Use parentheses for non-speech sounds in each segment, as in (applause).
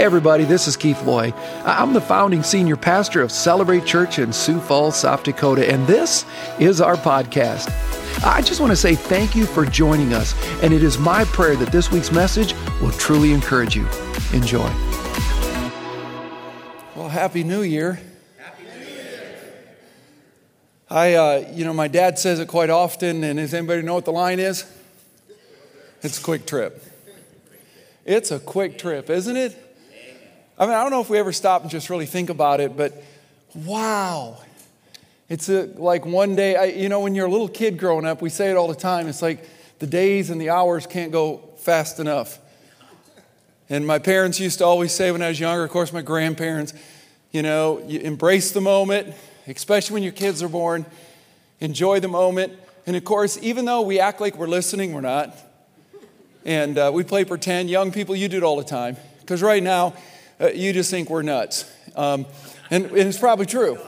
Everybody, this is Keith Loy. I'm the founding senior pastor of Celebrate Church in Sioux Falls, South Dakota, and this is our podcast. I just want to say thank you for joining us, and it is my prayer that this week's message will truly encourage you. Enjoy. Well, Happy New Year. Happy New Year. I, uh, you know, my dad says it quite often, and does anybody know what the line is? It's a quick trip. It's a quick trip, isn't it? I mean, I don't know if we ever stop and just really think about it, but wow. It's a, like one day, I, you know, when you're a little kid growing up, we say it all the time. It's like the days and the hours can't go fast enough. And my parents used to always say when I was younger, of course, my grandparents, you know, you embrace the moment, especially when your kids are born, enjoy the moment. And of course, even though we act like we're listening, we're not. And uh, we play pretend. Young people, you do it all the time. Because right now, uh, you just think we're nuts. Um, and, and it's probably true,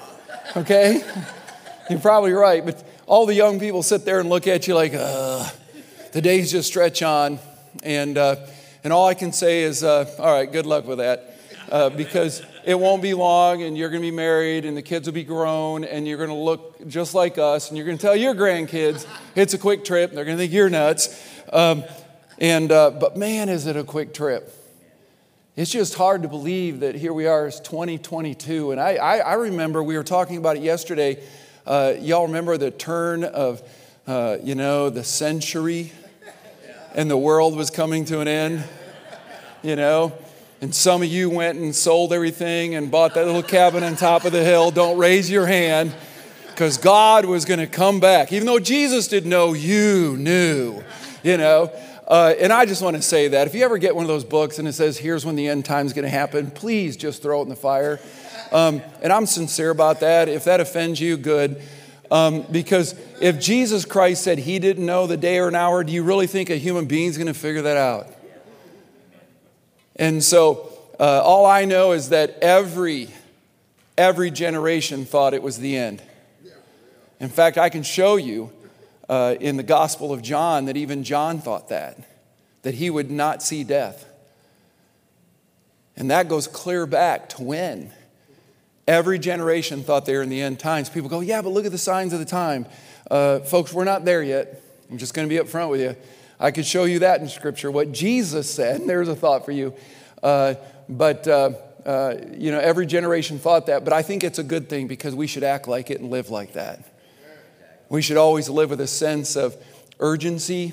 okay? (laughs) You're probably right, but all the young people sit there and look at you like, uh, the days just stretch on. And, uh, and all I can say is, uh, all right, good luck with that. Uh, because it won't be long and you're going to be married and the kids will be grown and you're going to look just like us and you're going to tell your grandkids it's a quick trip. And they're going to think you're nuts. Um, and, uh, but man, is it a quick trip. It's just hard to believe that here we are, it's 2022. And I, I, I remember we were talking about it yesterday. Uh, y'all remember the turn of, uh, you know, the century and the world was coming to an end, you know? And some of you went and sold everything and bought that little cabin on top of the hill. Don't raise your hand because God was going to come back. Even though Jesus didn't know, you knew, you know? Uh, and I just want to say that if you ever get one of those books and it says, here's when the end time's going to happen, please just throw it in the fire. Um, and I'm sincere about that. If that offends you, good. Um, because if Jesus Christ said he didn't know the day or an hour, do you really think a human being's going to figure that out? And so uh, all I know is that every, every generation thought it was the end. In fact, I can show you uh, in the Gospel of John that even John thought that, that he would not see death. And that goes clear back to when? Every generation thought they were in the end times. People go, yeah, but look at the signs of the time. Uh, folks, we're not there yet. I'm just going to be up front with you. I could show you that in Scripture, what Jesus said. There's a thought for you. Uh, but, uh, uh, you know, every generation thought that. But I think it's a good thing because we should act like it and live like that. We should always live with a sense of urgency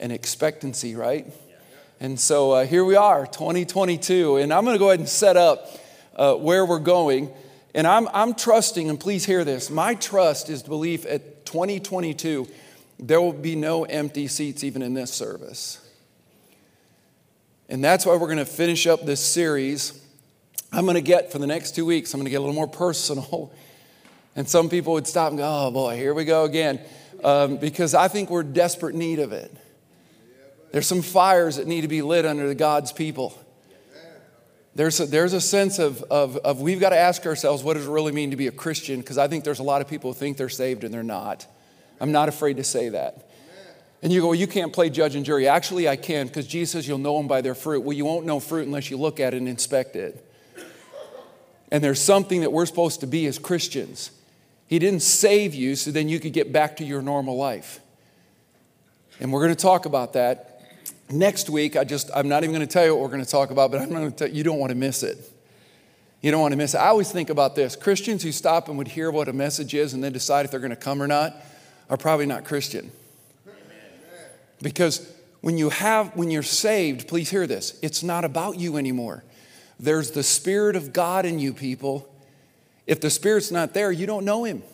and expectancy, right? And so uh, here we are, 2022, and I'm going to go ahead and set up uh, where we're going. And I'm, I'm trusting, and please hear this my trust is belief at 2022, there will be no empty seats even in this service. And that's why we're going to finish up this series. I'm going to get, for the next two weeks, I'm going to get a little more personal and some people would stop and go, oh boy, here we go again. Um, because I think we're desperate need of it. There's some fires that need to be lit under God's people. There's a, there's a sense of, of, of we've got to ask ourselves what does it really mean to be a Christian? Because I think there's a lot of people who think they're saved and they're not. I'm not afraid to say that. And you go, well, you can't play judge and jury. Actually, I can because Jesus says you'll know them by their fruit. Well, you won't know fruit unless you look at it and inspect it. And there's something that we're supposed to be as Christians. He didn't save you so then you could get back to your normal life. And we're going to talk about that next week. I just, I'm not even going to tell you what we're going to talk about, but I'm going to tell you, you don't want to miss it. You don't want to miss it. I always think about this Christians who stop and would hear what a message is and then decide if they're going to come or not are probably not Christian. Because when you have when you're saved, please hear this. It's not about you anymore. There's the spirit of God in you people if the Spirit's not there, you don't know Him.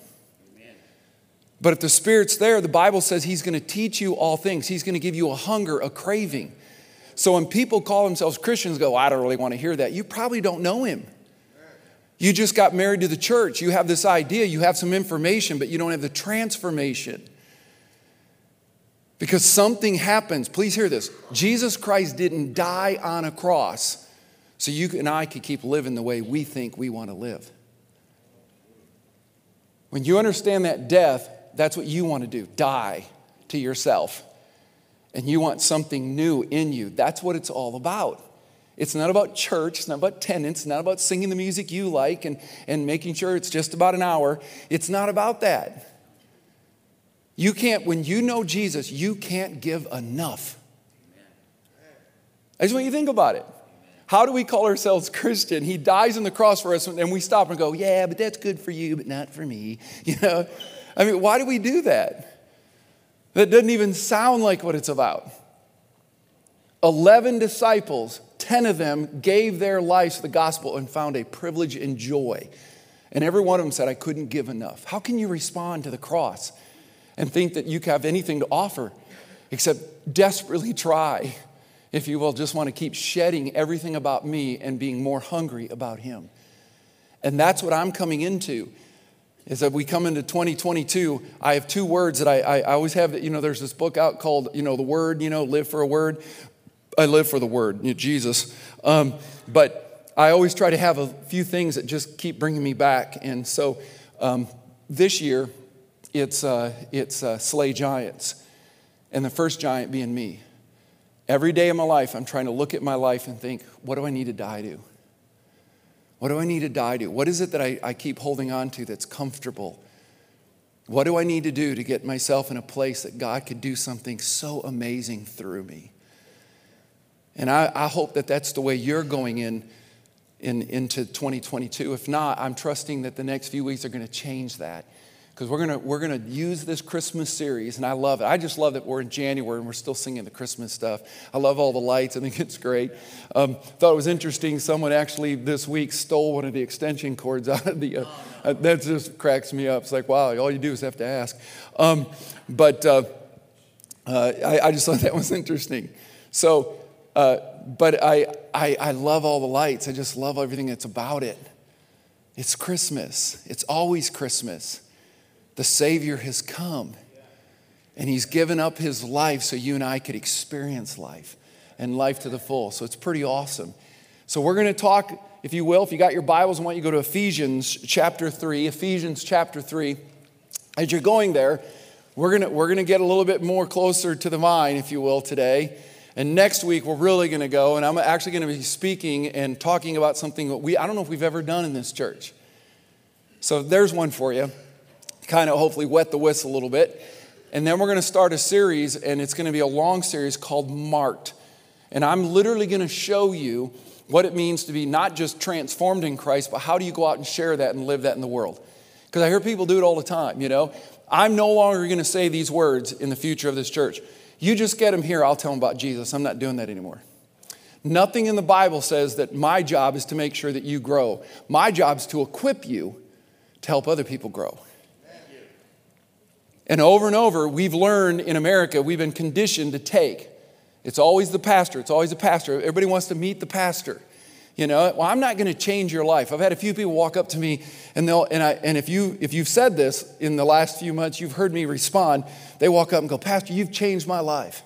But if the Spirit's there, the Bible says He's going to teach you all things. He's going to give you a hunger, a craving. So when people call themselves Christians, go, I don't really want to hear that. You probably don't know Him. You just got married to the church. You have this idea, you have some information, but you don't have the transformation. Because something happens. Please hear this Jesus Christ didn't die on a cross so you and I could keep living the way we think we want to live. When you understand that death, that's what you want to do die to yourself. And you want something new in you. That's what it's all about. It's not about church. It's not about tenants. It's not about singing the music you like and, and making sure it's just about an hour. It's not about that. You can't, when you know Jesus, you can't give enough. I just want you to think about it. How do we call ourselves Christian? He dies on the cross for us, and we stop and go, Yeah, but that's good for you, but not for me. (laughs) You know? I mean, why do we do that? That doesn't even sound like what it's about. 11 disciples, 10 of them gave their lives to the gospel and found a privilege and joy. And every one of them said, I couldn't give enough. How can you respond to the cross and think that you have anything to offer except desperately try if you will, just want to keep shedding everything about me and being more hungry about Him. And that's what I'm coming into. Is that we come into 2022, I have two words that I, I, I always have. You know, there's this book out called, you know, the Word. You know, live for a word. I live for the Word, Jesus. Um, but I always try to have a few things that just keep bringing me back. And so um, this year, it's uh, it's uh, slay giants, and the first giant being me. Every day of my life, I'm trying to look at my life and think, what do I need to die to? What do I need to die to? What is it that I, I keep holding on to that's comfortable? What do I need to do to get myself in a place that God could do something so amazing through me? And I, I hope that that's the way you're going in, in into 2022. If not, I'm trusting that the next few weeks are going to change that because we're gonna we're gonna use this Christmas series, and I love it. I just love that we're in January and we're still singing the Christmas stuff. I love all the lights. I think (laughs) it's great. Um, thought it was interesting. Someone actually this week stole one of the extension cords (laughs) out of the. Uh, uh, that just cracks me up. It's like wow, all you do is have to ask. Um, but uh, uh I, I, just (laughs) thought that was interesting. So, uh, but I, I I love all the lights. I just love everything that's about it. It's Christmas. It's always Christmas. The Savior has come and He's given up His life so you and I could experience life and life to the full. So it's pretty awesome. So we're going to talk, if you will, if you got your Bibles, I want you to go to Ephesians chapter 3. Ephesians chapter 3. As you're going there, we're going to, we're going to get a little bit more closer to the vine, if you will, today. And next week, we're really going to go, and I'm actually going to be speaking and talking about something that we, I don't know if we've ever done in this church. So there's one for you kind of hopefully wet the whistle a little bit. And then we're going to start a series, and it's going to be a long series called Marked. And I'm literally going to show you what it means to be not just transformed in Christ, but how do you go out and share that and live that in the world? Because I hear people do it all the time, you know. I'm no longer going to say these words in the future of this church. You just get them here, I'll tell them about Jesus. I'm not doing that anymore. Nothing in the Bible says that my job is to make sure that you grow. My job is to equip you to help other people grow. And over and over, we've learned in America, we've been conditioned to take. It's always the pastor, it's always the pastor. Everybody wants to meet the pastor. You know, well, I'm not going to change your life. I've had a few people walk up to me, and they'll, and I, and if you, if you've said this in the last few months, you've heard me respond. They walk up and go, Pastor, you've changed my life.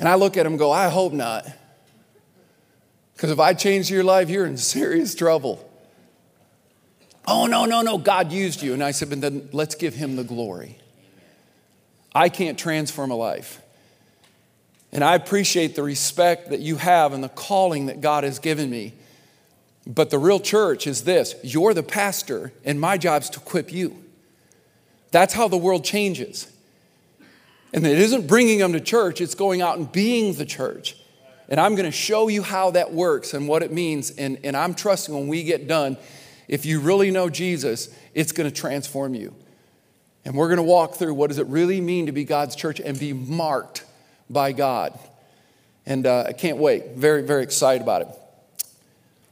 And I look at them and go, I hope not. Because if I change your life, you're in serious trouble. Oh, no, no, no, God used you. And I said, but then let's give him the glory. I can't transform a life. And I appreciate the respect that you have and the calling that God has given me. But the real church is this you're the pastor, and my job is to equip you. That's how the world changes. And it isn't bringing them to church, it's going out and being the church. And I'm going to show you how that works and what it means. And, and I'm trusting when we get done, if you really know Jesus, it's going to transform you. And we're going to walk through what does it really mean to be God's church and be marked by God. And uh, I can't wait. Very, very excited about it.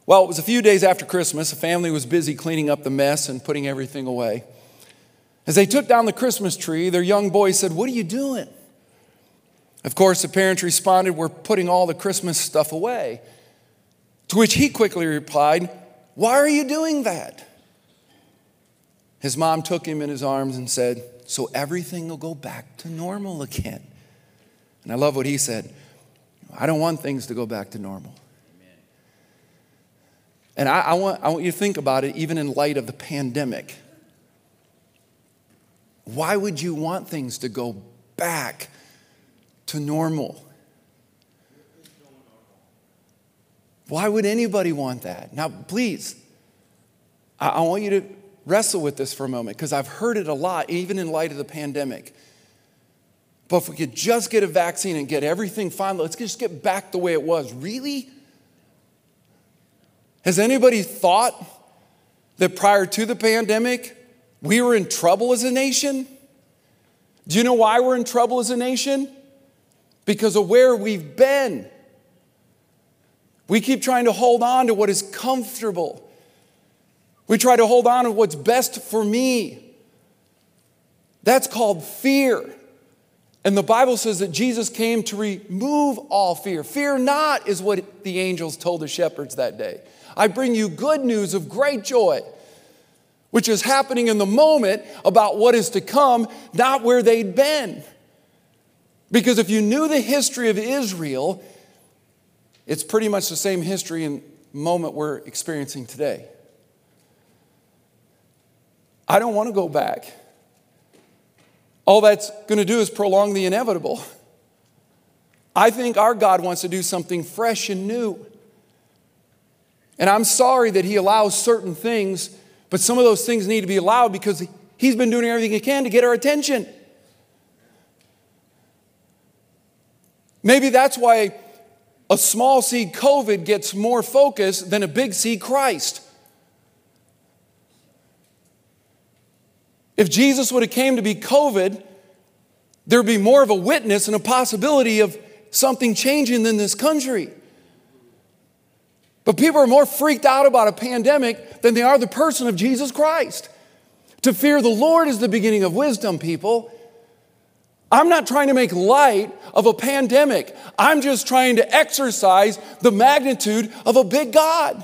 Well, it was a few days after Christmas. The family was busy cleaning up the mess and putting everything away. As they took down the Christmas tree, their young boy said, What are you doing? Of course, the parents responded, We're putting all the Christmas stuff away. To which he quickly replied, Why are you doing that? His mom took him in his arms and said, So everything will go back to normal again. And I love what he said I don't want things to go back to normal. And I, I, want, I want you to think about it even in light of the pandemic. Why would you want things to go back to normal? Why would anybody want that? Now, please, I, I want you to wrestle with this for a moment because I've heard it a lot, even in light of the pandemic. But if we could just get a vaccine and get everything fine, let's just get back the way it was. Really? Has anybody thought that prior to the pandemic, we were in trouble as a nation? Do you know why we're in trouble as a nation? Because of where we've been. We keep trying to hold on to what is comfortable. We try to hold on to what's best for me. That's called fear. And the Bible says that Jesus came to remove all fear. Fear not, is what the angels told the shepherds that day. I bring you good news of great joy, which is happening in the moment about what is to come, not where they'd been. Because if you knew the history of Israel, it's pretty much the same history and moment we're experiencing today. I don't want to go back. All that's going to do is prolong the inevitable. I think our God wants to do something fresh and new. And I'm sorry that He allows certain things, but some of those things need to be allowed because He's been doing everything He can to get our attention. Maybe that's why a small c COVID gets more focus than a big C Christ. If Jesus would have came to be COVID, there'd be more of a witness and a possibility of something changing in this country. But people are more freaked out about a pandemic than they are the person of Jesus Christ. To fear the Lord is the beginning of wisdom, people. I'm not trying to make light of a pandemic. I'm just trying to exercise the magnitude of a big God.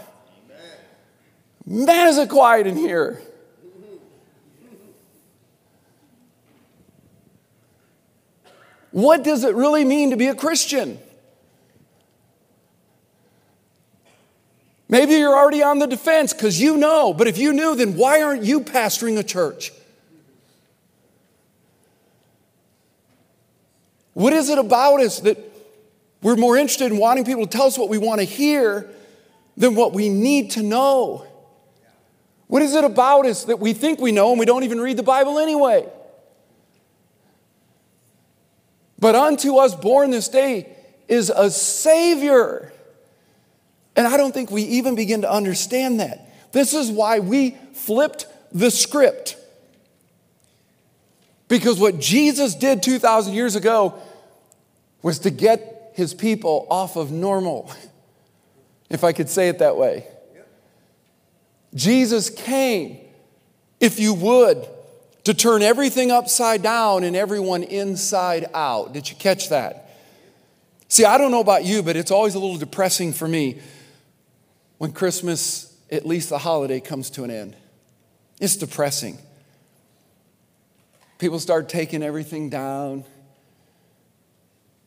Man, is it quiet in here. What does it really mean to be a Christian? Maybe you're already on the defense because you know, but if you knew, then why aren't you pastoring a church? What is it about us that we're more interested in wanting people to tell us what we want to hear than what we need to know? What is it about us that we think we know and we don't even read the Bible anyway? But unto us born this day is a Savior. And I don't think we even begin to understand that. This is why we flipped the script. Because what Jesus did 2,000 years ago was to get his people off of normal, (laughs) if I could say it that way. Jesus came, if you would, to turn everything upside down and everyone inside out. Did you catch that? See, I don't know about you, but it's always a little depressing for me when Christmas, at least the holiday, comes to an end. It's depressing. People start taking everything down.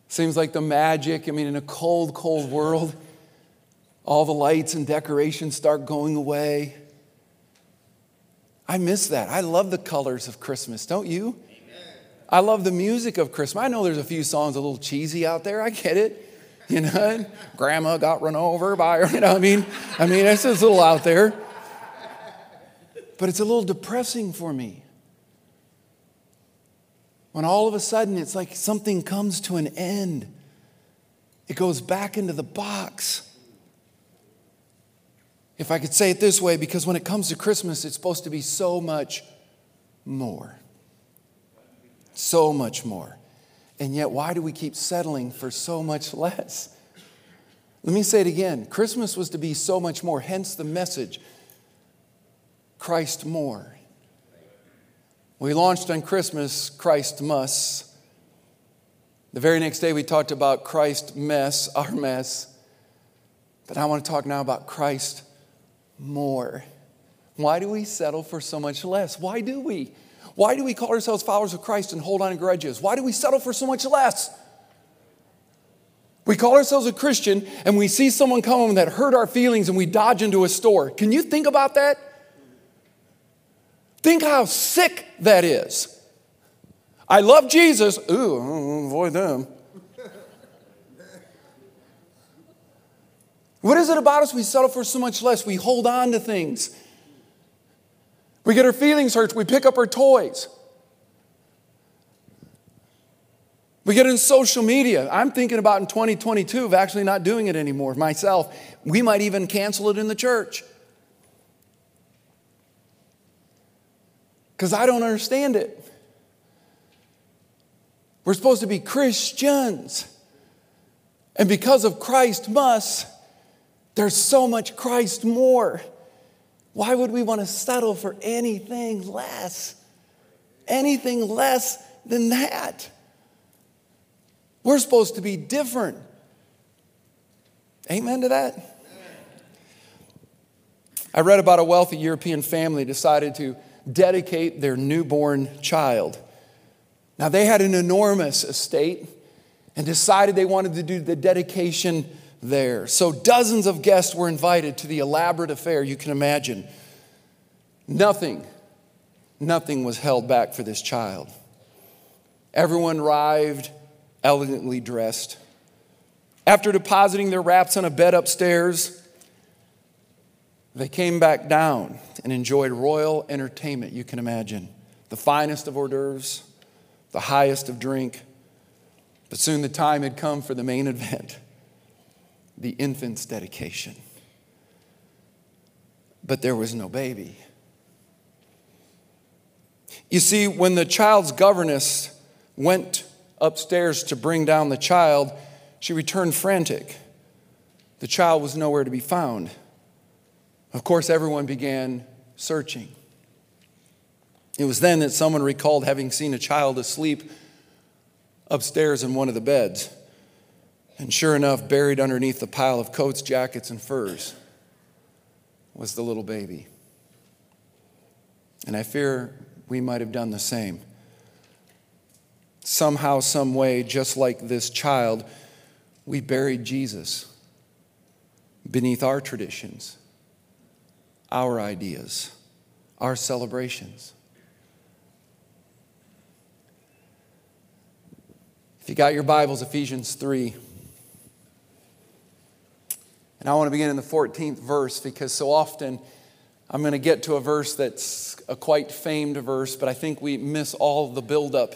Seems like the magic, I mean, in a cold, cold world, all the lights and decorations start going away. I miss that. I love the colors of Christmas, don't you? I love the music of Christmas. I know there's a few songs a little cheesy out there. I get it. You know, (laughs) grandma got run over by her. (laughs) You know, I mean, I mean, it's just a little out there. But it's a little depressing for me. When all of a sudden it's like something comes to an end, it goes back into the box if I could say it this way, because when it comes to Christmas, it's supposed to be so much more. So much more. And yet, why do we keep settling for so much (laughs) less? Let me say it again Christmas was to be so much more, hence the message Christ more. We launched on Christmas, Christ must. The very next day, we talked about Christ mess, our mess. But I want to talk now about Christ more. Why do we settle for so much less? Why do we? Why do we call ourselves followers of Christ and hold on to grudges? Why do we settle for so much less? We call ourselves a Christian and we see someone come that hurt our feelings and we dodge into a store. Can you think about that? Think how sick that is. I love Jesus. Ooh, avoid them. What is it about us? We settle for so much less. We hold on to things. We get our feelings hurt. We pick up our toys. We get in social media. I'm thinking about in 2022 of actually not doing it anymore myself. We might even cancel it in the church. Because I don't understand it. We're supposed to be Christians. And because of Christ must, there's so much Christ more. Why would we want to settle for anything less? Anything less than that? We're supposed to be different. Amen to that? I read about a wealthy European family decided to dedicate their newborn child. Now, they had an enormous estate and decided they wanted to do the dedication there. So, dozens of guests were invited to the elaborate affair you can imagine. Nothing, nothing was held back for this child. Everyone arrived elegantly dressed. After depositing their wraps on a bed upstairs, they came back down and enjoyed royal entertainment, you can imagine. The finest of hors d'oeuvres, the highest of drink. But soon the time had come for the main (laughs) event the infant's dedication. But there was no baby. You see, when the child's governess went upstairs to bring down the child, she returned frantic. The child was nowhere to be found. Of course, everyone began searching. It was then that someone recalled having seen a child asleep upstairs in one of the beds. And sure enough, buried underneath the pile of coats, jackets, and furs was the little baby. And I fear we might have done the same somehow, some way, just like this child, we buried Jesus beneath our traditions, our ideas, our celebrations. If you got your Bibles, Ephesians 3. And I want to begin in the 14th verse because so often I'm going to get to a verse that's a quite famed verse, but I think we miss all the buildup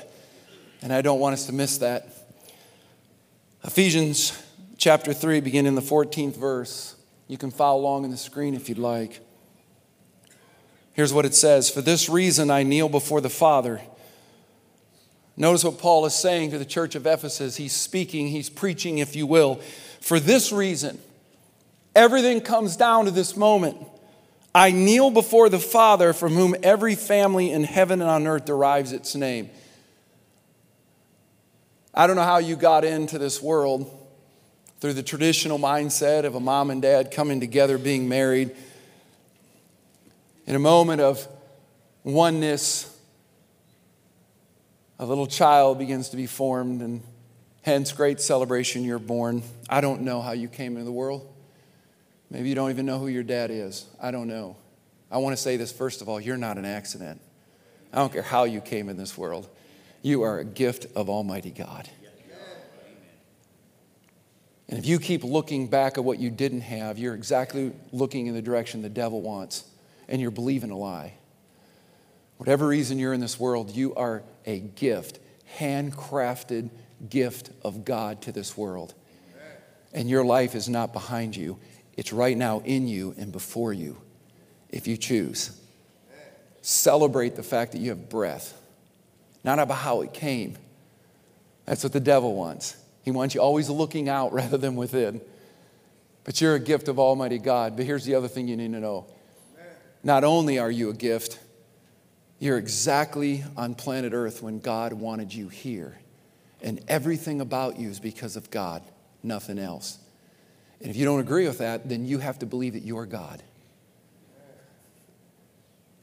and I don't want us to miss that. Ephesians chapter 3, beginning in the 14th verse. You can follow along in the screen if you'd like. Here's what it says For this reason I kneel before the Father. Notice what Paul is saying to the church of Ephesus. He's speaking, he's preaching, if you will. For this reason, everything comes down to this moment. I kneel before the Father, from whom every family in heaven and on earth derives its name. I don't know how you got into this world through the traditional mindset of a mom and dad coming together, being married. In a moment of oneness, a little child begins to be formed, and hence, great celebration, you're born. I don't know how you came into the world. Maybe you don't even know who your dad is. I don't know. I want to say this first of all you're not an accident. I don't care how you came in this world. You are a gift of Almighty God. And if you keep looking back at what you didn't have, you're exactly looking in the direction the devil wants, and you're believing a lie. Whatever reason you're in this world, you are a gift, handcrafted gift of God to this world. And your life is not behind you, it's right now in you and before you, if you choose. Celebrate the fact that you have breath not about how it came. That's what the devil wants. He wants you always looking out (laughs) rather than within. But you're a gift of Almighty God. But here's the other thing you need to know not only are you a gift, you're exactly on planet Earth when God wanted you here. And everything about you is because of God, nothing else. And if you don't agree with that, then you have to believe that you're God.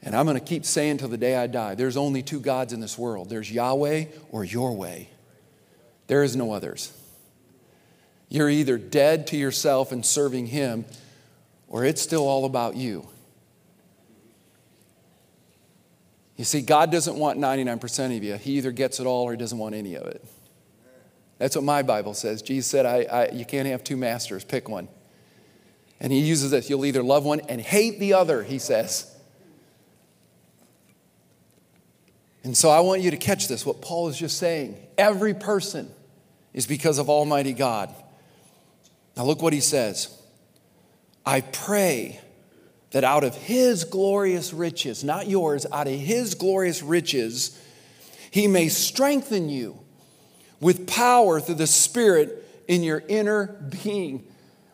And I'm going to keep saying till the day I die there's only two gods in this world there's Yahweh or your way. There is no others. You're either dead to yourself and serving Him, or it's still all about you. You see, God doesn't want 99% of you. He either gets it all or He doesn't want any of it. That's what my Bible says. Jesus said, I, I, You can't have two masters, pick one. And he uses this you'll either love one and hate the other, he says. And so I want you to catch this, what Paul is just saying. Every person is because of Almighty God. Now, look what he says. I pray that out of his glorious riches, not yours, out of his glorious riches, he may strengthen you with power through the Spirit in your inner being.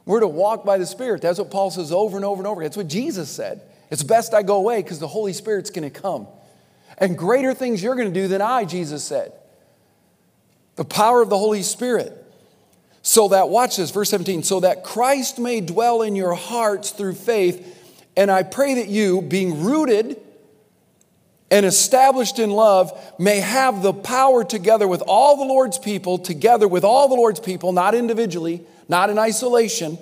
We're to walk by the Spirit. That's what Paul says over and over and over. That's what Jesus said. It's best I go away because the Holy Spirit's going to come. And greater things you're going to do than I, Jesus said. The power of the Holy Spirit. So that, watch this, verse 17, so that Christ may dwell in your hearts through faith. And I pray that you, being rooted and established in love, may have the power together with all the Lord's people, together with all the Lord's people, not individually, not in isolation,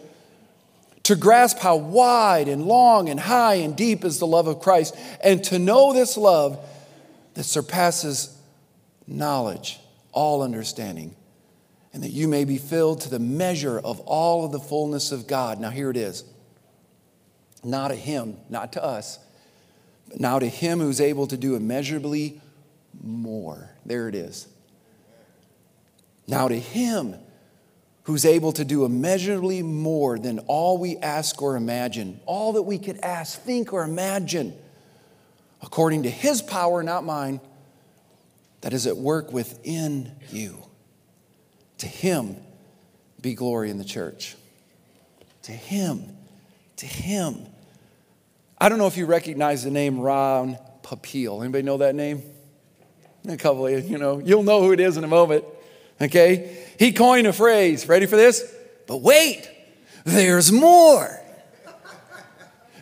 to grasp how wide and long and high and deep is the love of Christ, and to know this love that surpasses knowledge, all understanding, and that you may be filled to the measure of all of the fullness of God. Now, here it is. Not to him, not to us, now to him who's able to do immeasurably more. There it is. Now to him who's able to do immeasurably more than all we ask or imagine, all that we could ask, think, or imagine according to his power, not mine, that is at work within you. To him be glory in the church. To him, to him. I don't know if you recognize the name Ron Popeil. Anybody know that name? A couple of you know, you'll know who it is in a moment. Okay? He coined a phrase. Ready for this? But wait, there's more.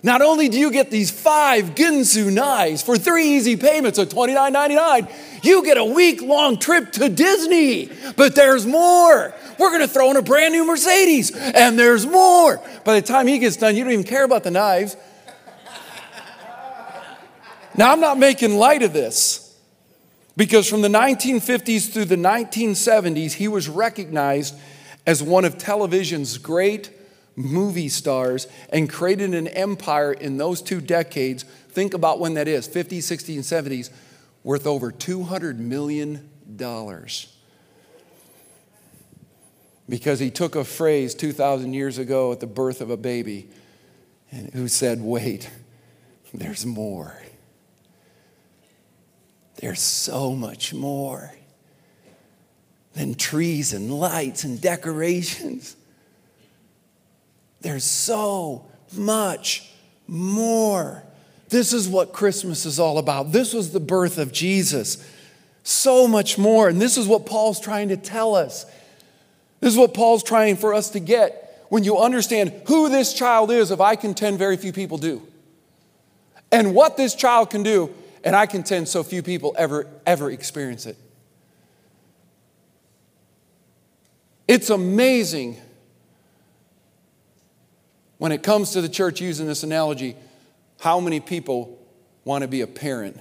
Not only do you get these five Ginsu knives for three easy payments of $29.99, you get a week long trip to Disney. But there's more. We're going to throw in a brand new Mercedes, and there's more. By the time he gets done, you don't even care about the knives. Now, I'm not making light of this because from the 1950s through the 1970s, he was recognized as one of television's great movie stars and created an empire in those two decades. Think about when that is 50s, 60s, and 70s, worth over $200 million. Because he took a phrase 2,000 years ago at the birth of a baby and who said, Wait, there's more. There's so much more than trees and lights and decorations. There's so much more. This is what Christmas is all about. This was the birth of Jesus. So much more. And this is what Paul's trying to tell us. This is what Paul's trying for us to get. When you understand who this child is, if I contend very few people do, and what this child can do, and I contend so few people ever, ever experience it. It's amazing when it comes to the church using this analogy, how many people want to be a parent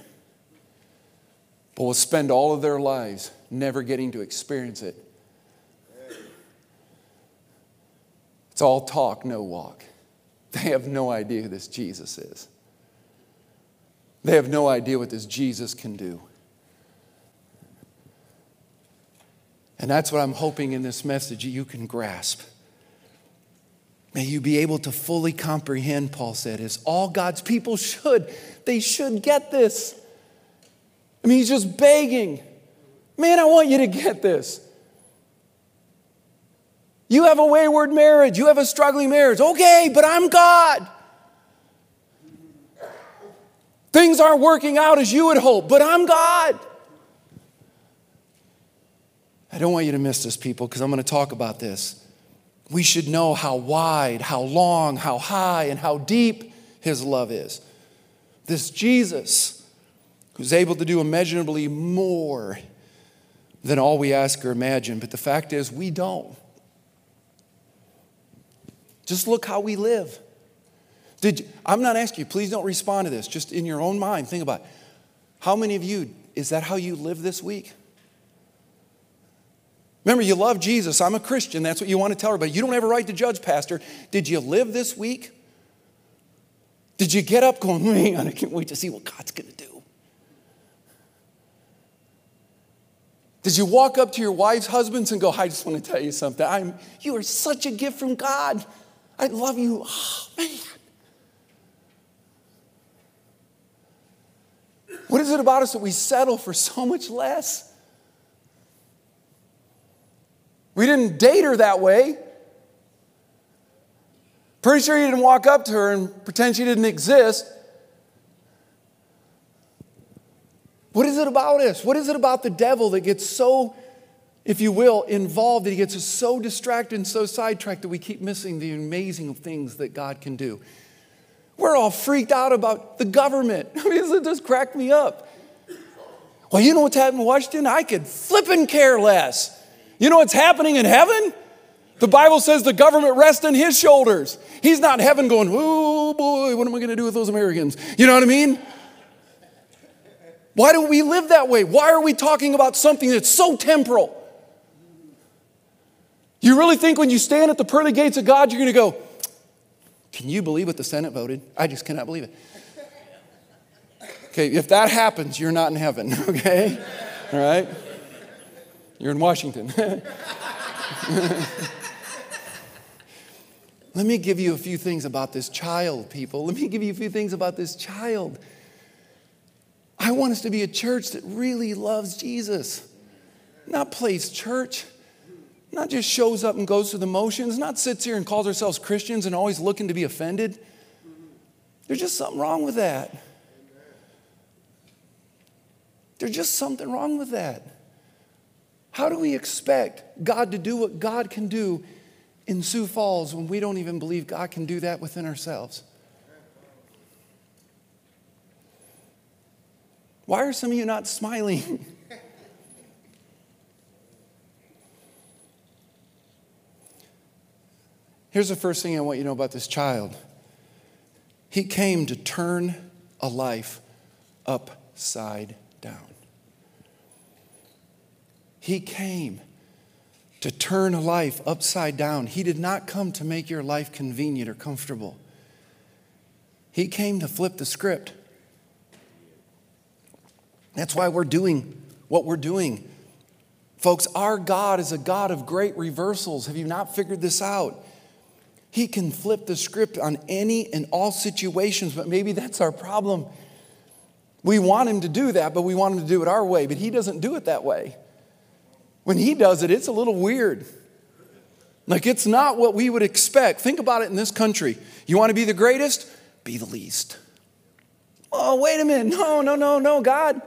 but will spend all of their lives never getting to experience it? It's all talk, no walk. They have no idea who this Jesus is. They have no idea what this Jesus can do. And that's what I'm hoping in this message you can grasp. May you be able to fully comprehend, Paul said, as all God's people should. They should get this. I mean, he's just begging. Man, I want you to get this. You have a wayward marriage, you have a struggling marriage. Okay, but I'm God. Things aren't working out as you would hope, but I'm God. I don't want you to miss this, people, because I'm going to talk about this we should know how wide, how long, how high, and how deep his love is. This Jesus, who's able to do immeasurably more than all we ask or imagine, but the fact is, we don't. Just look how we live. Did you, I'm not asking you, please don't respond to this. Just in your own mind, think about it. how many of you, is that how you live this week? Remember, you love Jesus. I'm a Christian. That's what you want to tell everybody. You don't have a right to judge, Pastor. Did you live this week? Did you get up going, (laughs) man, I can't wait to see what God's going to do? Did you walk up to your wife's husbands and go, I just want to tell you something. I'm, you are such a gift from God. I love you. Oh, man. What is it about us that we settle for so much less? We didn't date her that way. Pretty sure you didn't walk up to her and pretend she didn't exist. What is it about us? What is it about the devil that gets so, if you will, involved, that he gets us so distracted and so sidetracked that we keep missing the amazing things that God can do? We're all freaked out about the government. (laughs) I mean, it just cracked me up. Well, you know what's happening in Washington? I could flip and care less. You know what's happening in heaven? The Bible says the government rests on his shoulders. He's not heaven going, oh boy, what am I going to do with those Americans? You know what I mean? Why don't we live that way? Why are we talking about something that's so temporal? You really think when you stand at the pearly gates of God, you're going to go, Can you believe what the Senate voted? I just cannot believe it. Okay, if that happens, you're not in heaven, (laughs) okay? All right? You're in Washington. (laughs) Let me give you a few things about this child, people. Let me give you a few things about this child. I want us to be a church that really loves Jesus, not plays church, not just shows up and goes through the motions, not sits here and calls ourselves Christians and always looking to be offended. There's just something wrong with that. There's just something wrong with that. How do we expect God to do what God can do in Sioux Falls when we don't even believe God can do that within ourselves? Why are some of you not smiling? (laughs) Here's the first thing I want you to know about this child He came to turn a life upside down. He came to turn a life upside down. He did not come to make your life convenient or comfortable. He came to flip the script. That's why we're doing what we're doing. Folks, our God is a God of great reversals. Have you not figured this out? He can flip the script on any and all situations, but maybe that's our problem. We want Him to do that, but we want Him to do it our way, but He doesn't do it that way. When he does it, it's a little weird. Like it's not what we would expect. Think about it in this country. You want to be the greatest? Be the least. Oh, wait a minute. No, no, no, no, God.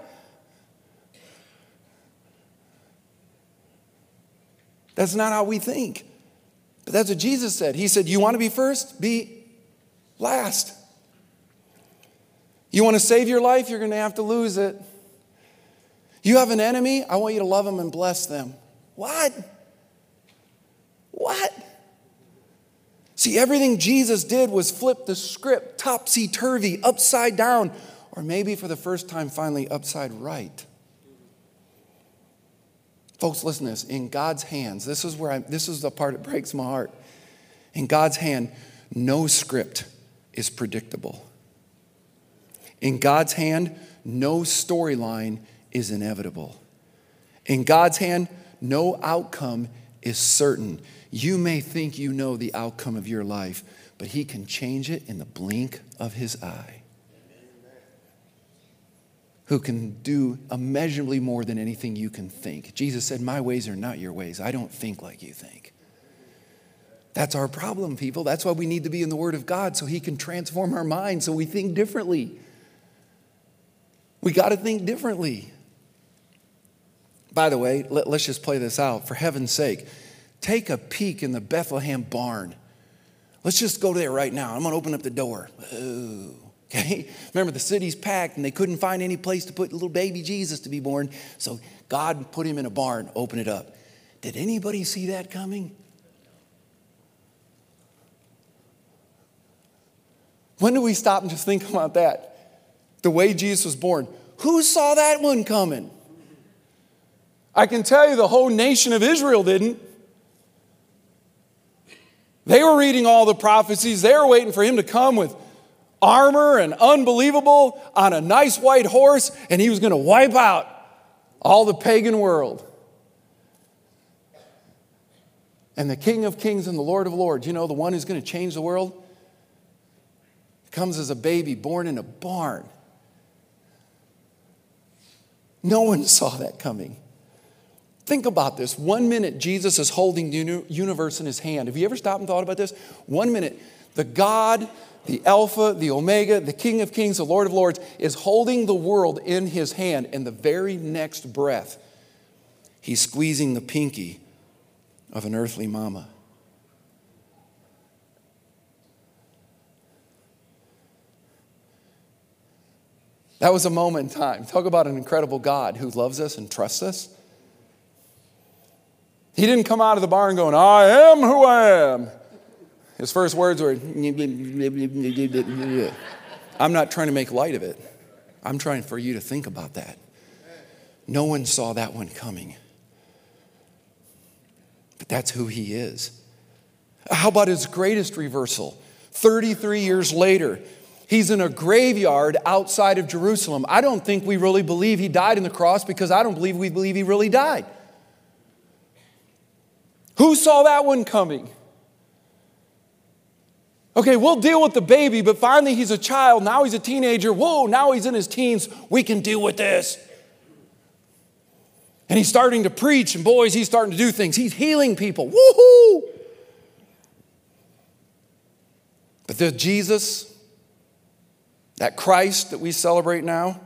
That's not how we think. But that's what Jesus said. He said, You want to be first? Be last. You want to save your life? You're going to have to lose it. You have an enemy? I want you to love them and bless them. What? What? See, everything Jesus did was flip the script topsy turvy, upside down, or maybe for the first time, finally, upside right. Folks, listen to this. In God's hands, this is where I, this is the part that breaks my heart. In God's hand, no script is predictable. In God's hand, no storyline is inevitable. In God's hand, no outcome is certain. You may think you know the outcome of your life, but He can change it in the blink of His eye. Who can do immeasurably more than anything you can think. Jesus said, My ways are not your ways. I don't think like you think. That's our problem, people. That's why we need to be in the Word of God so He can transform our minds so we think differently. We got to think differently. By the way, let, us just play this out. For heaven's sake, take a peek in the Bethlehem barn. Let's just go there right now. I'm going to open up the door. Ooh, okay? (laughs) Remember, the city's packed and they couldn't find any place to put little baby Jesus to be born. So God put him in a barn, open it up. Did anybody see that coming? When do we stop and just think about that? The way Jesus was born. Who saw that one coming? I can tell you the whole nation of Israel didn't. They were reading all the prophecies, they were waiting for him to come with armor and unbelievable on a nice white horse, and he was going to wipe out all the pagan world. And the King of Kings and the Lord of Lords, you know, the one who's going to change the world, comes as a baby born in a barn. No one (laughs) saw that coming. Think about this. One minute, Jesus is holding the universe in his hand. Have you ever stopped and thought about this? One minute, the God, the Alpha, the Omega, the King of Kings, the Lord of Lords, is holding the world in his hand. And the very next breath, he's squeezing the pinky of an earthly mama. That was a moment in time. Talk about an incredible God who loves us and trusts us. He didn't come out of the barn going, I am who I am. His first words were, I'm not trying to make light of it. I'm trying for you to think about that. No one saw that one coming. But that's who he is. How about his greatest reversal? 33 years later, he's in a graveyard outside of Jerusalem. I don't think we really believe he died on the cross because I don't believe we believe he really died. Who saw that one coming? Okay, we'll deal with the baby, but finally he's a child. Now he's a teenager. Whoa, now he's in his teens. We can deal with this. And he's starting to preach, and boys, he's starting to do things. He's healing people. Woohoo! But the Jesus, that Christ that we celebrate now,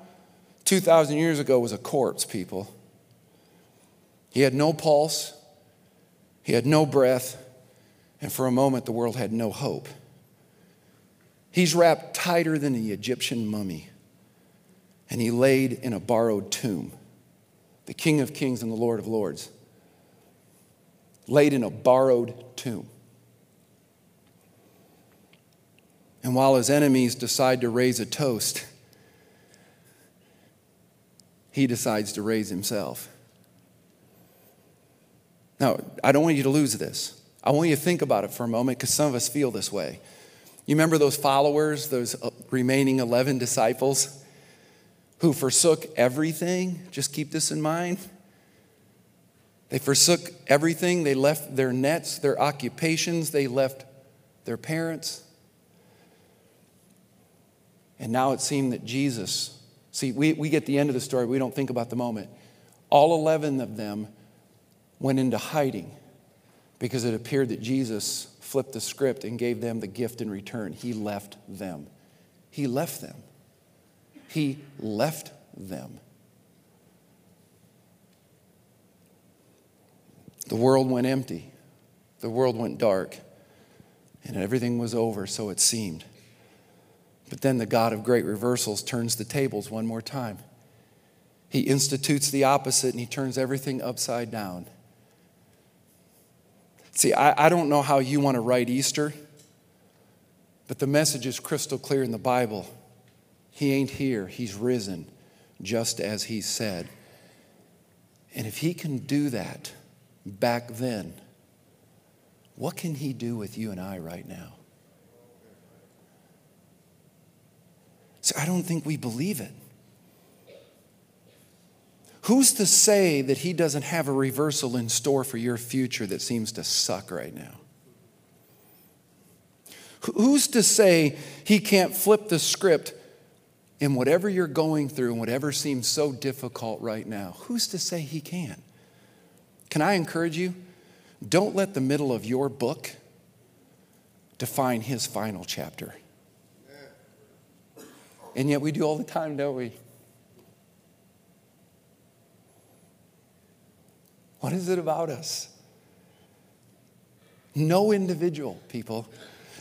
2,000 years ago was a corpse, people. He had no pulse, he had no breath, and for a moment the world had no hope. He's wrapped tighter than the Egyptian mummy, and he laid in a borrowed tomb. The King of Kings and the Lord of Lords laid in a borrowed tomb. And while his enemies decide to raise a toast, he decides to raise himself. Now, I don't want you to lose this. I want you to think about it for a moment because some of us feel this way. You remember those followers, those uh, remaining 11 disciples who forsook everything? Just keep this in mind. They forsook everything. They left their nets, their occupations, they left their parents. And now it seemed that Jesus, see, we, we get the end of the story, we don't think about the moment. All 11 of them went into hiding because it appeared that Jesus flipped the script and gave them the gift in return. He left them. He left them. He left them. The world went empty, the world went dark, and everything was over, so it seemed. But then the God of great reversals turns the tables one more time. He institutes the opposite and he turns everything upside down. See, I, I don't know how you want to write Easter, but the message is crystal clear in the Bible. He ain't here, He's risen, just as He said. And if He can do that back then, what can He do with you and I right now? See, I don't think we believe it. Who's to say that He doesn't have a reversal in store for your future that seems to suck right now? Who's to say He can't flip the script in whatever you're going through and whatever seems so difficult right now? Who's to say He can? Can I encourage you? Don't let the middle of your book define His final chapter. And yet we do all the time, don't we? What is it about us? No individual, people,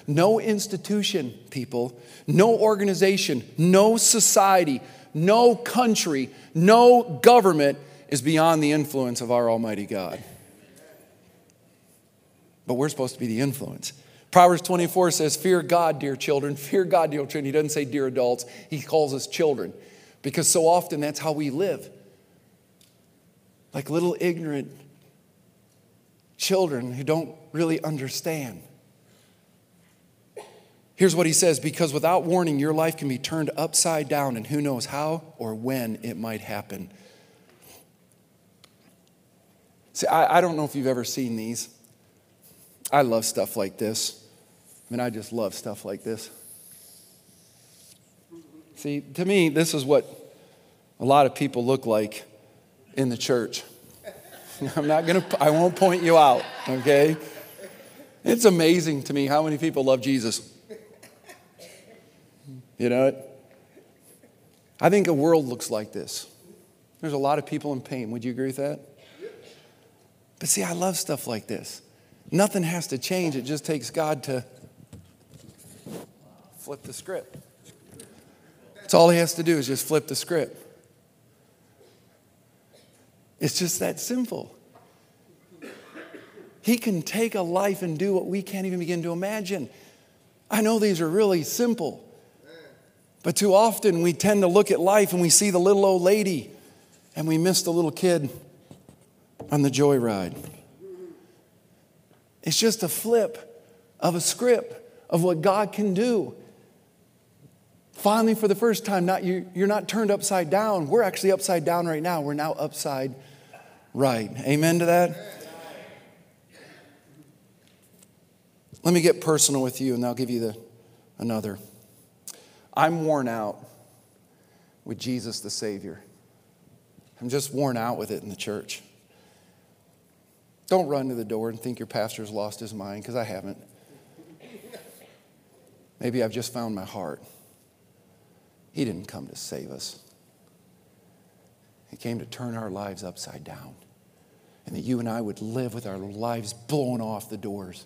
no institution, people, no organization, no society, no country, no government is beyond the influence of our Almighty God. But we're supposed to be the influence. Proverbs 24 says, Fear God, dear children. Fear God, dear children. He doesn't say dear adults, he calls us children because so often that's how we live. Like little ignorant children who don't really understand. Here's what he says because without warning, your life can be turned upside down, and who knows how or when it might happen. See, I, I don't know if you've ever seen these. I love stuff like this. I mean, I just love stuff like this. See, to me, this is what a lot of people look like in the church. (laughs) I'm not going to, I won't point you out, okay? It's amazing to me how many people love Jesus. You know, I think a world looks like this. There's a lot of people in pain. Would you agree with that? But see, I love stuff like this. Nothing has to change, it just takes God to flip the script. That's all He has to do is just flip the script. It's just that simple. He can take a life and do what we can't even begin to imagine. I know these are really simple. But too often we tend to look at life and we see the little old lady and we miss the little kid on the joyride. It's just a flip of a script of what God can do. Finally, for the first time, not you, you're not turned upside down. We're actually upside down right now. We're now upside right. Amen to that? Let me get personal with you and I'll give you the, another. I'm worn out with Jesus the Savior. I'm just worn out with it in the church. Don't run to the door and think your pastor's lost his mind, because I haven't. Maybe I've just found my heart. He didn't come to save us, He came to turn our lives upside down. And that you and I would live with our lives blown off the doors.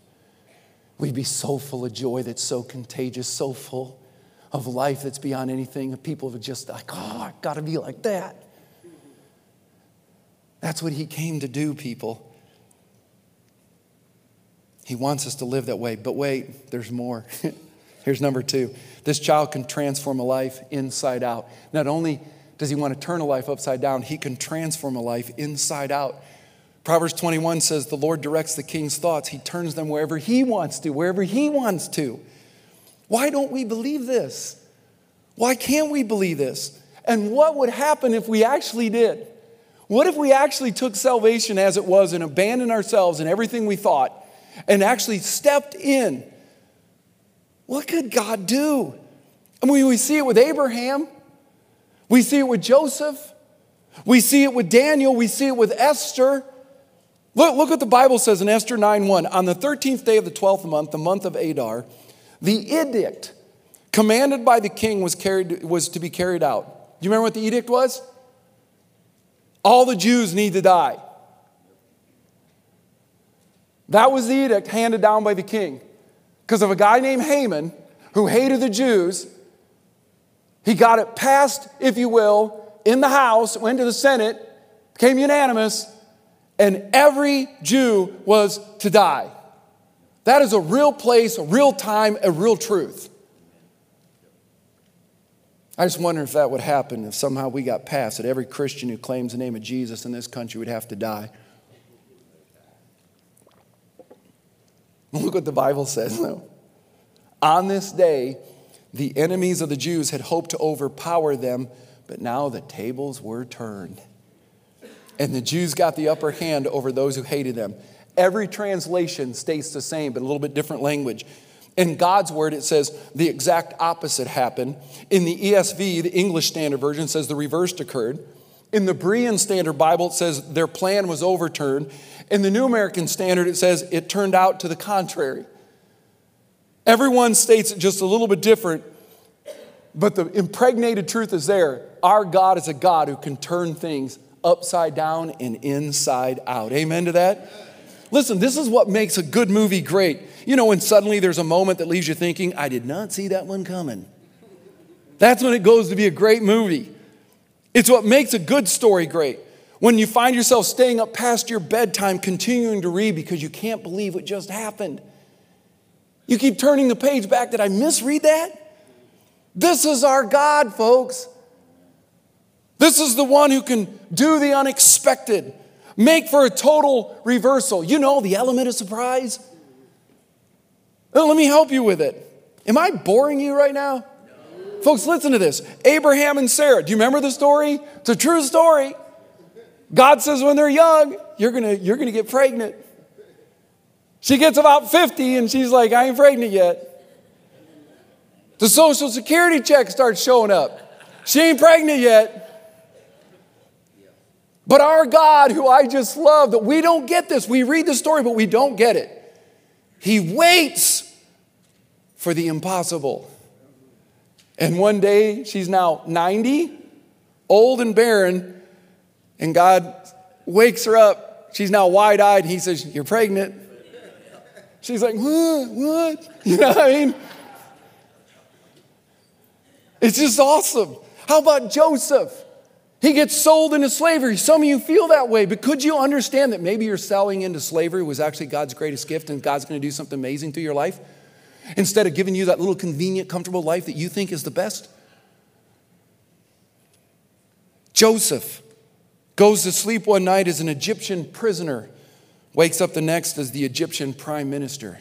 We'd be so full of joy that's so contagious, so full of life that's beyond anything. People are just like, oh, I got to be like that. That's what he came to do, people. He wants us to live that way. But wait, there's more. (laughs) Here's number two this child can transform a life inside out. Not only does he want to turn a life upside down, he can transform a life inside out. Proverbs 21 says, The Lord directs the king's thoughts. He turns them wherever he wants to, wherever he wants to. Why don't we believe this? Why can't we believe this? And what would happen if we actually did? What if we actually took salvation as it was and abandoned ourselves and everything we thought and actually stepped in? What could God do? I mean, we see it with Abraham, we see it with Joseph, we see it with Daniel, we see it with Esther. Look, look what the Bible says in Esther 9 1. On the 13th day of the 12th month, the month of Adar, the edict commanded by the king was, carried, was to be carried out. Do you remember what the edict was? All the Jews need to die. That was the edict handed down by the king. Because of a guy named Haman who hated the Jews, he got it passed, if you will, in the House, went to the Senate, became unanimous, and every Jew was to die. That is a real place, a real time, a real truth. I just wonder if that would happen if somehow we got passed that every Christian who claims the name of Jesus in this country would have to die. Look what the Bible says, though. On this day, the enemies of the Jews had hoped to overpower them, but now the tables were turned. And the Jews got the upper hand over those who hated them. Every translation states the same, but a little bit different language. In God's word, it says the exact opposite happened. In the ESV, the English Standard Version, says the reverse occurred. In the Berean Standard Bible, it says their plan was overturned. In the New American Standard, it says it turned out to the contrary. Everyone states it just a little bit different, but the impregnated truth is there. Our God is a God who can turn things upside down and inside out. Amen to that? Listen, this is what makes a good movie great. You know, when suddenly there's a moment that leaves you thinking, I did not see that one coming. That's when it goes to be a great movie. It's what makes a good story great. When you find yourself staying up past your bedtime continuing to read because you can't believe what just happened. You keep turning the page back. Did I misread that? This is our God, folks. This is the one who can do the unexpected make for a total reversal. You know, the element of surprise. Well, let me help you with it. Am I boring you right now? No. Folks, listen to this. Abraham and Sarah. Do you remember the story? It's a true story. God says when they're young, you're gonna, you're gonna get pregnant. She gets about 50 and she's like, I ain't pregnant yet. The social security check starts showing up. She ain't pregnant yet. But our God, who I just love, that we don't get this. We read the story, but we don't get it. He waits for the impossible. And one day, she's now 90, old and barren, and God wakes her up. She's now wide eyed. He says, You're pregnant. She's like, What? What? (laughs) You know what I mean? It's just awesome. How about Joseph? He gets sold into slavery. Some of you feel that way, but could you understand that maybe you're selling into slavery was actually God's greatest gift and God's going to do something amazing through your life? Instead of giving you that little convenient, comfortable life that you think is the best? Joseph goes to sleep one night as an Egyptian prisoner, wakes up the next as the Egyptian prime minister.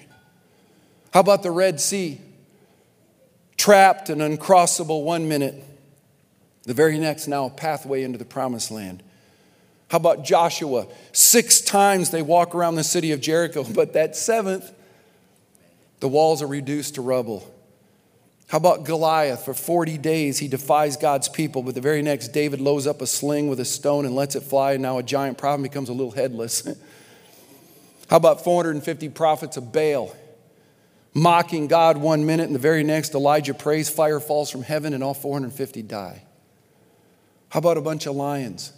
How about the Red Sea? Trapped and uncrossable one minute the very next, now, a pathway into the promised land. How about Joshua? Six times they walk around the city of Jericho, (laughs) but that seventh, the walls are reduced to rubble. How about Goliath? For 40 days, he defies God's people, but the very next, David loads up a sling with a stone and lets it fly, and now a giant problem becomes a little headless. (laughs) How about 450 prophets of Baal? Mocking God one minute, and the very next, Elijah prays, fire falls from heaven, and all 450 die. How about a bunch of lions?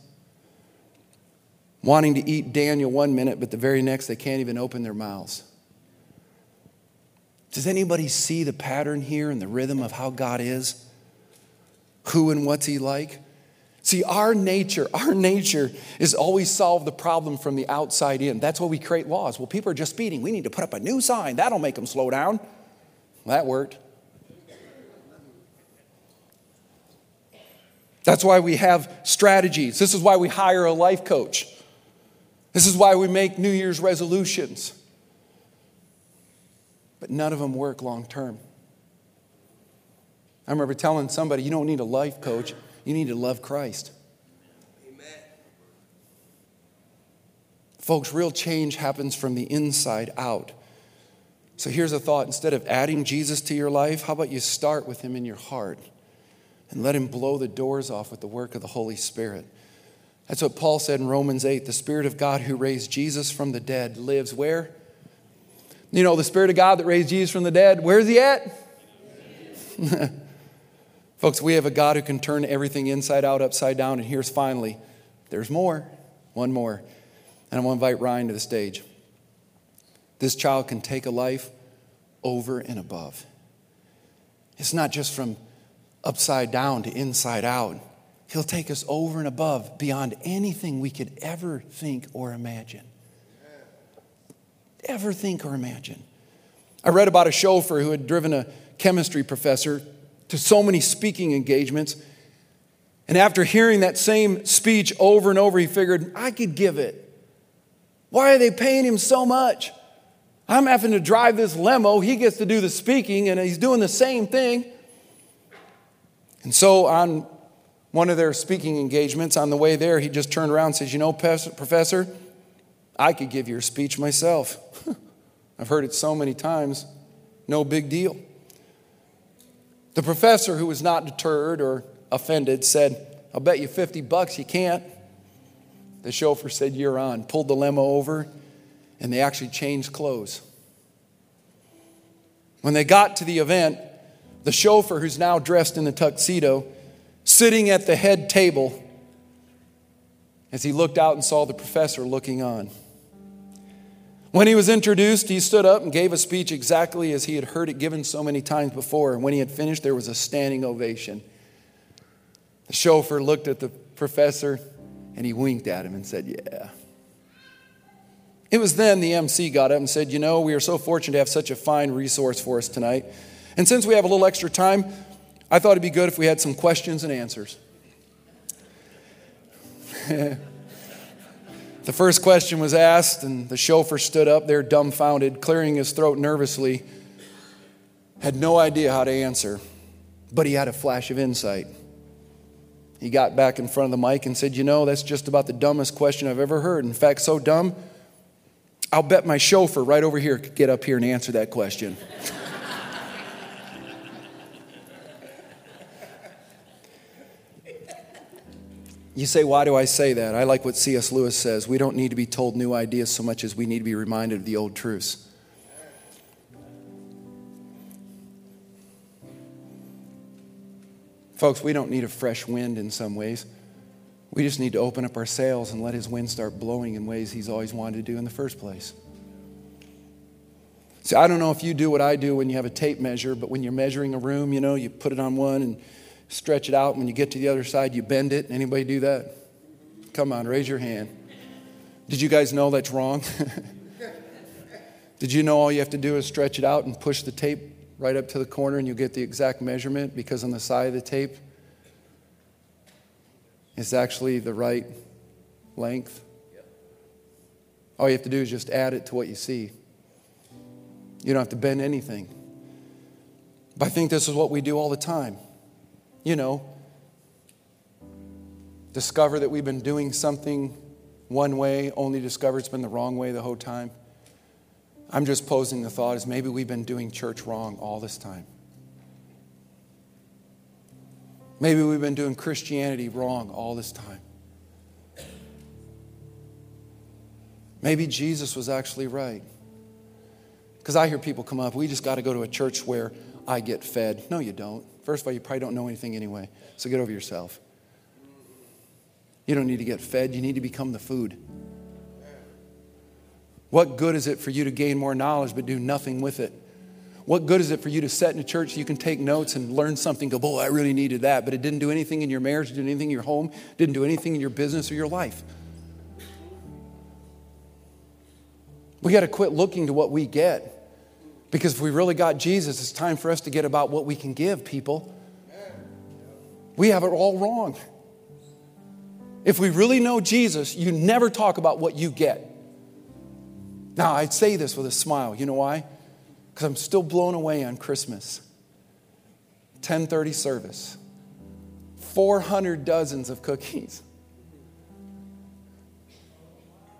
Wanting to eat Daniel one minute, but the very next they can't even open their mouths. Does anybody see the pattern here and the rhythm of how God is? Who and what's He like? See, our nature, our nature is always solve the problem from the outside in. That's why we create laws. Well, people are just speeding. We need to put up a new sign. That'll make them slow down. Well, that worked. That's why we have strategies. This is why we hire a life coach. This is why we make New Year's resolutions. But none of them work long term. I remember telling somebody, you don't need a life coach, you need to love Christ. Amen. Folks, real change happens from the inside out. So here's a thought instead of adding Jesus to your life, how about you start with him in your heart? and let him blow the doors off with the work of the Holy Spirit. That's what Paul said in Romans 8. The Spirit of God who raised Jesus from the dead lives where? You know, the Spirit of God that raised Jesus from the dead, where's he at? (laughs) Folks, we have a God who can turn everything inside out, upside down, and here's finally, there's more, one more. And I want to invite Ryan to the stage. This child can take a life over and above. It's not just from upside down to inside out. He'll take us over and above beyond anything we could ever think or imagine. Ever think or imagine. I read about a chauffeur who had driven a chemistry professor to so many speaking engagements. And after hearing that same speech over and over, he figured, I could give it. Why are they paying him so much? I'm having to drive this limo. He gets to do the speaking, and he's doing the same thing. And so, on one of their speaking engagements, on the way there, he just turned around and says, You know, Professor, I could give your speech myself. (laughs) I've heard it so many times, no big deal. The professor, who was not deterred or offended, said, I'll bet you 50 bucks you can't. The chauffeur said, You're on. Pulled the limo over, and they actually changed clothes. When they got to the event, the chauffeur, who's now dressed in the tuxedo, sitting at the head table as he looked out and saw the professor looking on. When he was introduced, he stood up and gave a speech exactly as he had heard it given so many times before. And when he had finished, there was a standing ovation. The chauffeur looked at the professor and he winked at him and said, Yeah. It was then the MC got up and said, You know, we are so fortunate to have such a fine resource for us tonight. And since we have a little extra time, I thought it'd be good if we had some questions and answers. (laughs) The first question was asked, and the chauffeur stood up there dumbfounded, clearing his throat nervously. Had no idea how to answer, but he had a flash of insight. He got back in front of the mic and said, You know, that's just about the dumbest question I've ever heard. In fact, so dumb, I'll bet my chauffeur right over here could get up here and answer that question. You say, why do I say that? I like what C.S. Lewis says. We don't need to be told new ideas so much as we need to be reminded of the old truths. Folks, we don't need a fresh wind in some ways. We just need to open up our sails and let His wind start blowing in ways He's always wanted to do in the first place. See, I don't know if you do what I do when you have a tape measure, but when you're measuring a room, you know, you put it on one and stretch it out. When you get to the other side, you bend it. Anybody do that? Come on, raise your hand. Did you guys know that's wrong? (laughs) Did you know all you have to do is stretch it out and push the tape right up to the corner and you get the exact measurement because on the side of the tape is actually the right length? All you have to do is just add it to what you see. You don't have to bend anything. But I think this is what we do all the time you know, discover that we've been doing something one way, only discover it's been the wrong way the whole time. I'm just posing the thought is maybe we've been doing church wrong all this time. Maybe we've been doing Christianity wrong all this time. Maybe Jesus was actually right. Because I hear people come up, we just got to go to a church where I get fed. No, you don't. First of all, you probably don't know anything anyway, so get over yourself. You don't need to get fed, you need to become the food. What good is it for you to gain more knowledge but do nothing with it? What good is it for you to sit in a church you can take notes and learn something, go, boy, I really needed that, but it didn't do anything in your marriage, didn't do anything in your home, didn't do anything in your business or your life? We got to quit looking to what we get because if we really got Jesus, it's time for us to get about what we can give people. We have it all wrong. If we really know Jesus, you never talk about what you get. Now, I'd say this with a smile. You know why? Because I'm still blown away on Christmas. 1030 service. 400 dozens of cookies.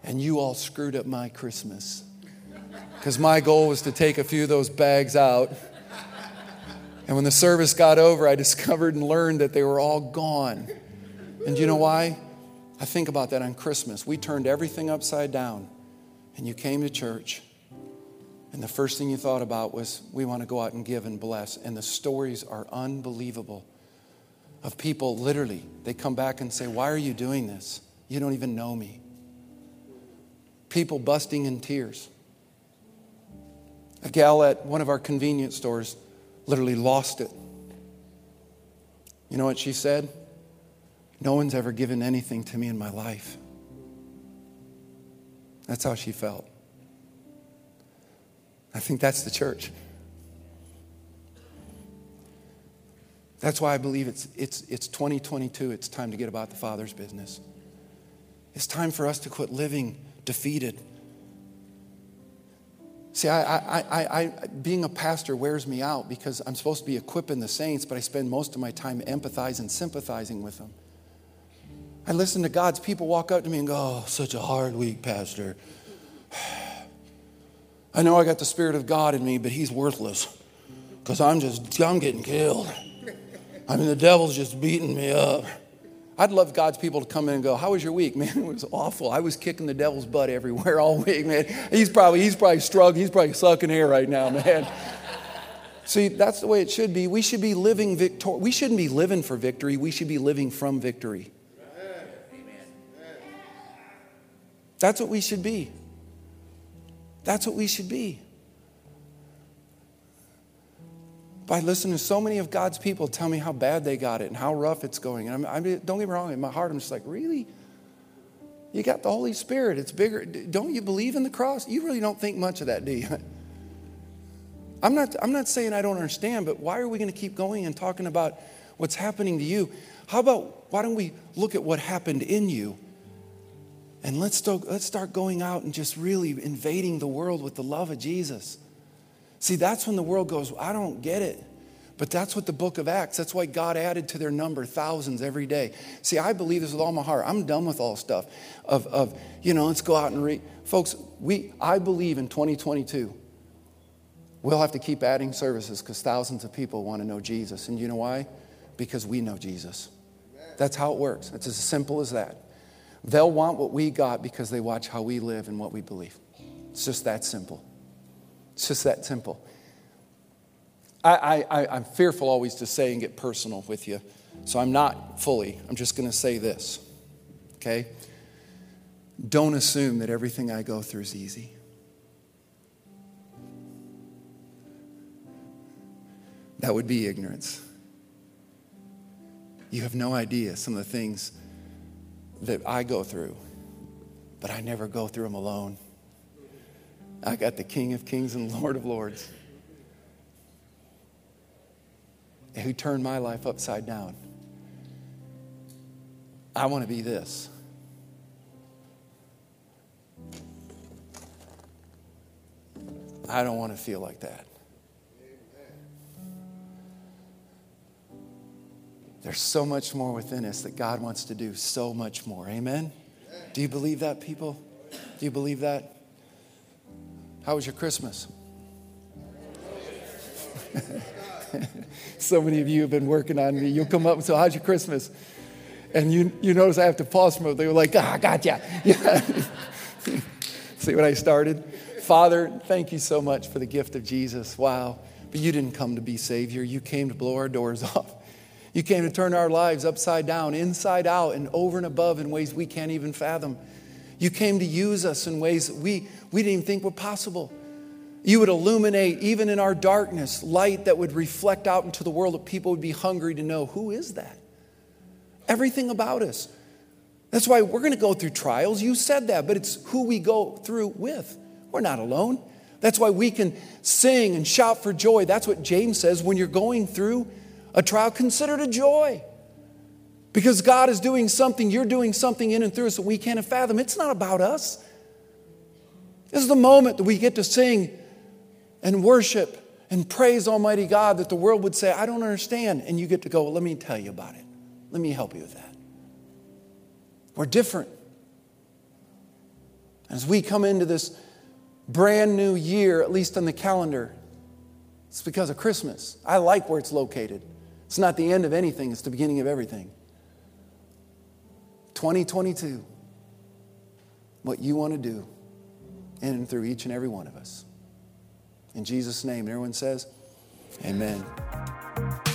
And you all screwed up my Christmas because my goal was to take a few of those bags out. And when the service got over, I (laughs) discovered and learned that they were all gone. And you know why? I think about that on Christmas. We turned everything upside down, and you came to church, and the first thing you thought about was, we want to go out and give and bless. And the stories are unbelievable of people literally, they come back and say, Why are you doing this? You don't even know me. People busting in tears. A gal at one of our convenience stores literally lost it. You know what she said? No one's ever given anything to me in my life. That's how she felt. I think that's the church. That's why I believe it's, it's, it's 2022. It's time to get about the Father's business. It's time for us to quit living defeated See, I, I, I, I, being a pastor wears me out because I'm supposed to be equipping the saints, but I spend most of my time empathizing, sympathizing with them. I listen to God's people walk up to me and go, Oh, such a hard week, Pastor. (sighs) I know I got the Spirit of God in me, but He's worthless because I'm just, I'm getting killed. I mean, the devil's just beating me up. I'd love God's people to come in and go, How was your week? Man, (laughs) it was awful. I was kicking the devil's butt everywhere all week, man. He's probably, he's probably struggling. He's probably sucking air right now, man. (laughs) See, that's the way it should be. We should be living victor. We shouldn't be living for victory. We should be living from victory. That's what we should be. That's what we should be. By listening to so many of God's people tell me how bad they got it and how rough it's going. And I mean, don't get me wrong, in my heart, I'm just like, really? You got the Holy Spirit. It's bigger. Don't you believe in the cross? You really don't think much of that, do you? (laughs) I'm not, I'm not saying I don't understand, but why are we going to keep going and talking about what's happening to you? How about why don't we look at what happened in you And let's let's start going out and just really invading the world with the love of Jesus. See, that's when the world goes, I don't get it. But that's what the book of Acts, that's why God added to their number thousands every day. See, I believe this with all my heart. I'm done with all stuff of, of you know, let's go out and read. Folks, we, I believe in 2022, we'll have to keep adding services because thousands of people want to know Jesus. And you know why? Because we know Jesus. That's how it works. It's as simple as that. They'll want what we got because they watch how we live and what we believe. It's just that simple. It's just that simple. I, I, I'm fearful always to say and get personal with you, so I'm not fully. I'm just going to say this, okay? Don't assume that everything I go through is easy. That would be ignorance. You have no idea some of the things that I go through, but I never go through them alone. I got the King of Kings and Lord of Lords who turned my life upside down. I want to be this. I don't want to feel like that. There's so much more within us that God wants to do, so much more. Amen? Do you believe that, people? Do you believe that? How was your Christmas? (laughs) so many of you have been working on me. You'll come up and say, How's your Christmas? And you, you notice I have to pause from it. They were like, Ah, gotcha. Yeah. (laughs) See what I started? Father, thank you so much for the gift of Jesus. Wow. But you didn't come to be Savior, you came to blow our doors (laughs) off. You came to turn our lives upside down, inside out, and over and above in ways we can't even fathom. You came to use us in ways we, we didn't even think were possible. You would illuminate, even in our darkness, light that would reflect out into the world that people would be hungry to know who is that? Everything about us. That's why we're going to go through trials. You said that, but it's who we go through with. We're not alone. That's why we can sing and shout for joy. That's what James says when you're going through a trial, consider it a joy. Because God is doing something, you're doing something in and through us that we can't fathom. It's not about us. This is the moment that we get to sing and worship and praise Almighty God that the world would say, I don't understand. And you get to go, well, let me tell you about it. Let me help you with that. We're different. As we come into this brand new year, at least on the calendar, it's because of Christmas. I like where it's located. It's not the end of anything, it's the beginning of everything. 2022, what you want to do in and through each and every one of us. In Jesus' name, everyone says, Amen.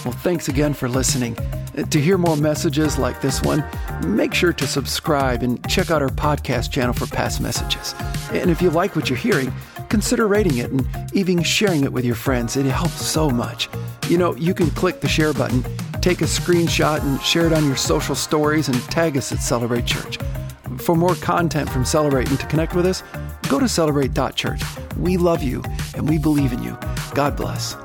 Well, thanks again for listening. Uh, to hear more messages like this one, make sure to subscribe and check out our podcast channel for past messages. And if you like what you're hearing, consider rating it and even sharing it with your friends. It helps so much. You know, you can click the share button, take a screenshot, and share it on your social stories and tag us at Celebrate Church. For more content from Celebrate and to connect with us, go to celebrate.church. We love you and we believe in you. God bless.